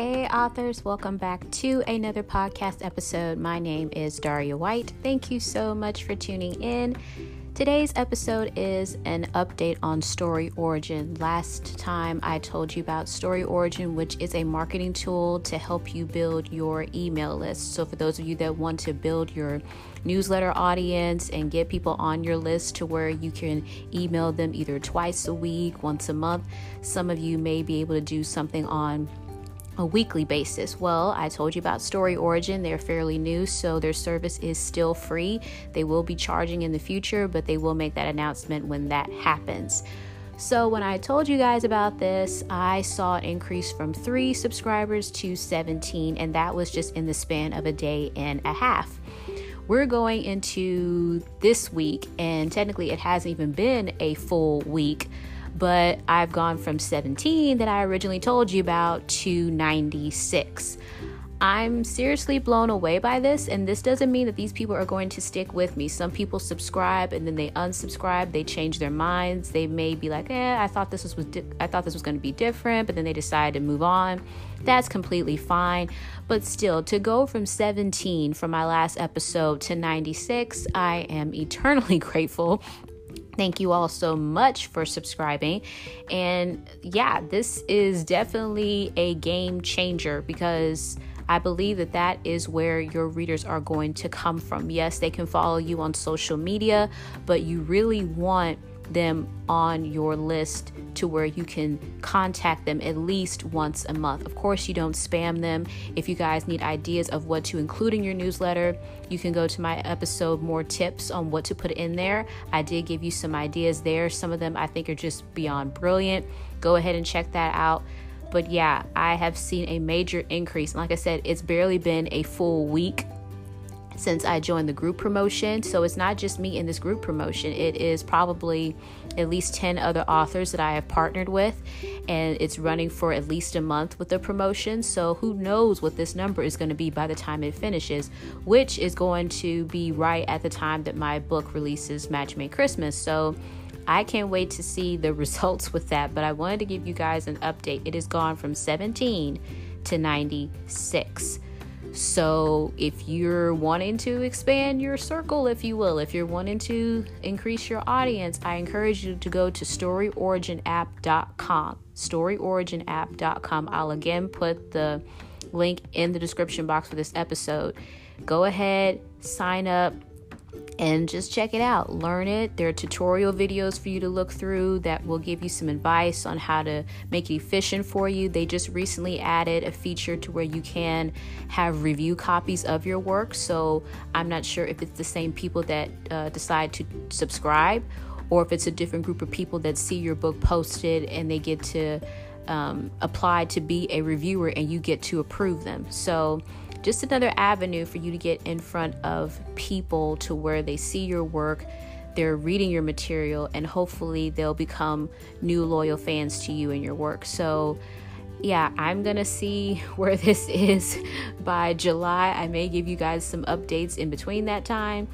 authors. Welcome back to another podcast episode. My name is Daria White. Thank you so much for tuning in. Today's episode is an update on Story Origin. Last time I told you about Story Origin, which is a marketing tool to help you build your email list. So, for those of you that want to build your newsletter audience and get people on your list to where you can email them either twice a week, once a month, some of you may be able to do something on a weekly basis. Well, I told you about Story Origin. They're fairly new, so their service is still free. They will be charging in the future, but they will make that announcement when that happens. So, when I told you guys about this, I saw an increase from three subscribers to 17, and that was just in the span of a day and a half. We're going into this week, and technically, it hasn't even been a full week but I've gone from 17 that I originally told you about to 96. I'm seriously blown away by this, and this doesn't mean that these people are going to stick with me. Some people subscribe and then they unsubscribe. They change their minds. They may be like, "Eh, I thought this was, was di- I thought this was going to be different," but then they decide to move on. That's completely fine. But still, to go from 17 from my last episode to 96, I am eternally grateful Thank you all so much for subscribing. And yeah, this is definitely a game changer because I believe that that is where your readers are going to come from. Yes, they can follow you on social media, but you really want them on your list to where you can contact them at least once a month. Of course, you don't spam them. If you guys need ideas of what to include in your newsletter, you can go to my episode More Tips on what to put in there. I did give you some ideas there. Some of them I think are just beyond brilliant. Go ahead and check that out. But yeah, I have seen a major increase. Like I said, it's barely been a full week since I joined the group promotion. So it's not just me in this group promotion, it is probably at least 10 other authors that I have partnered with, and it's running for at least a month with the promotion. So who knows what this number is going to be by the time it finishes, which is going to be right at the time that my book releases Match Made Christmas. So I can't wait to see the results with that, but I wanted to give you guys an update. It has gone from 17 to 96. So, if you're wanting to expand your circle, if you will, if you're wanting to increase your audience, I encourage you to go to storyoriginapp.com. Storyoriginapp.com. I'll again put the link in the description box for this episode. Go ahead, sign up, and just check it out. Learn it. There are tutorial videos for you to look through that will give you some advice on how to make it efficient for you. They just recently added a feature to where you can have review copies of your work. So I'm not sure if it's the same people that uh, decide to subscribe or if it's a different group of people that see your book posted and they get to um, apply to be a reviewer and you get to approve them. So just another avenue for you to get in front of people to where they see your work, they're reading your material, and hopefully they'll become new loyal fans to you and your work. So, yeah, I'm gonna see where this is by July. I may give you guys some updates in between that time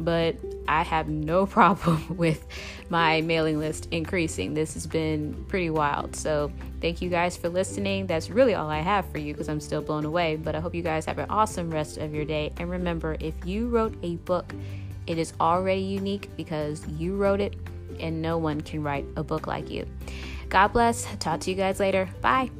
but I have no problem with my mailing list increasing. This has been pretty wild. So, thank you guys for listening. That's really all I have for you because I'm still blown away. But I hope you guys have an awesome rest of your day. And remember, if you wrote a book, it is already unique because you wrote it, and no one can write a book like you. God bless. Talk to you guys later. Bye.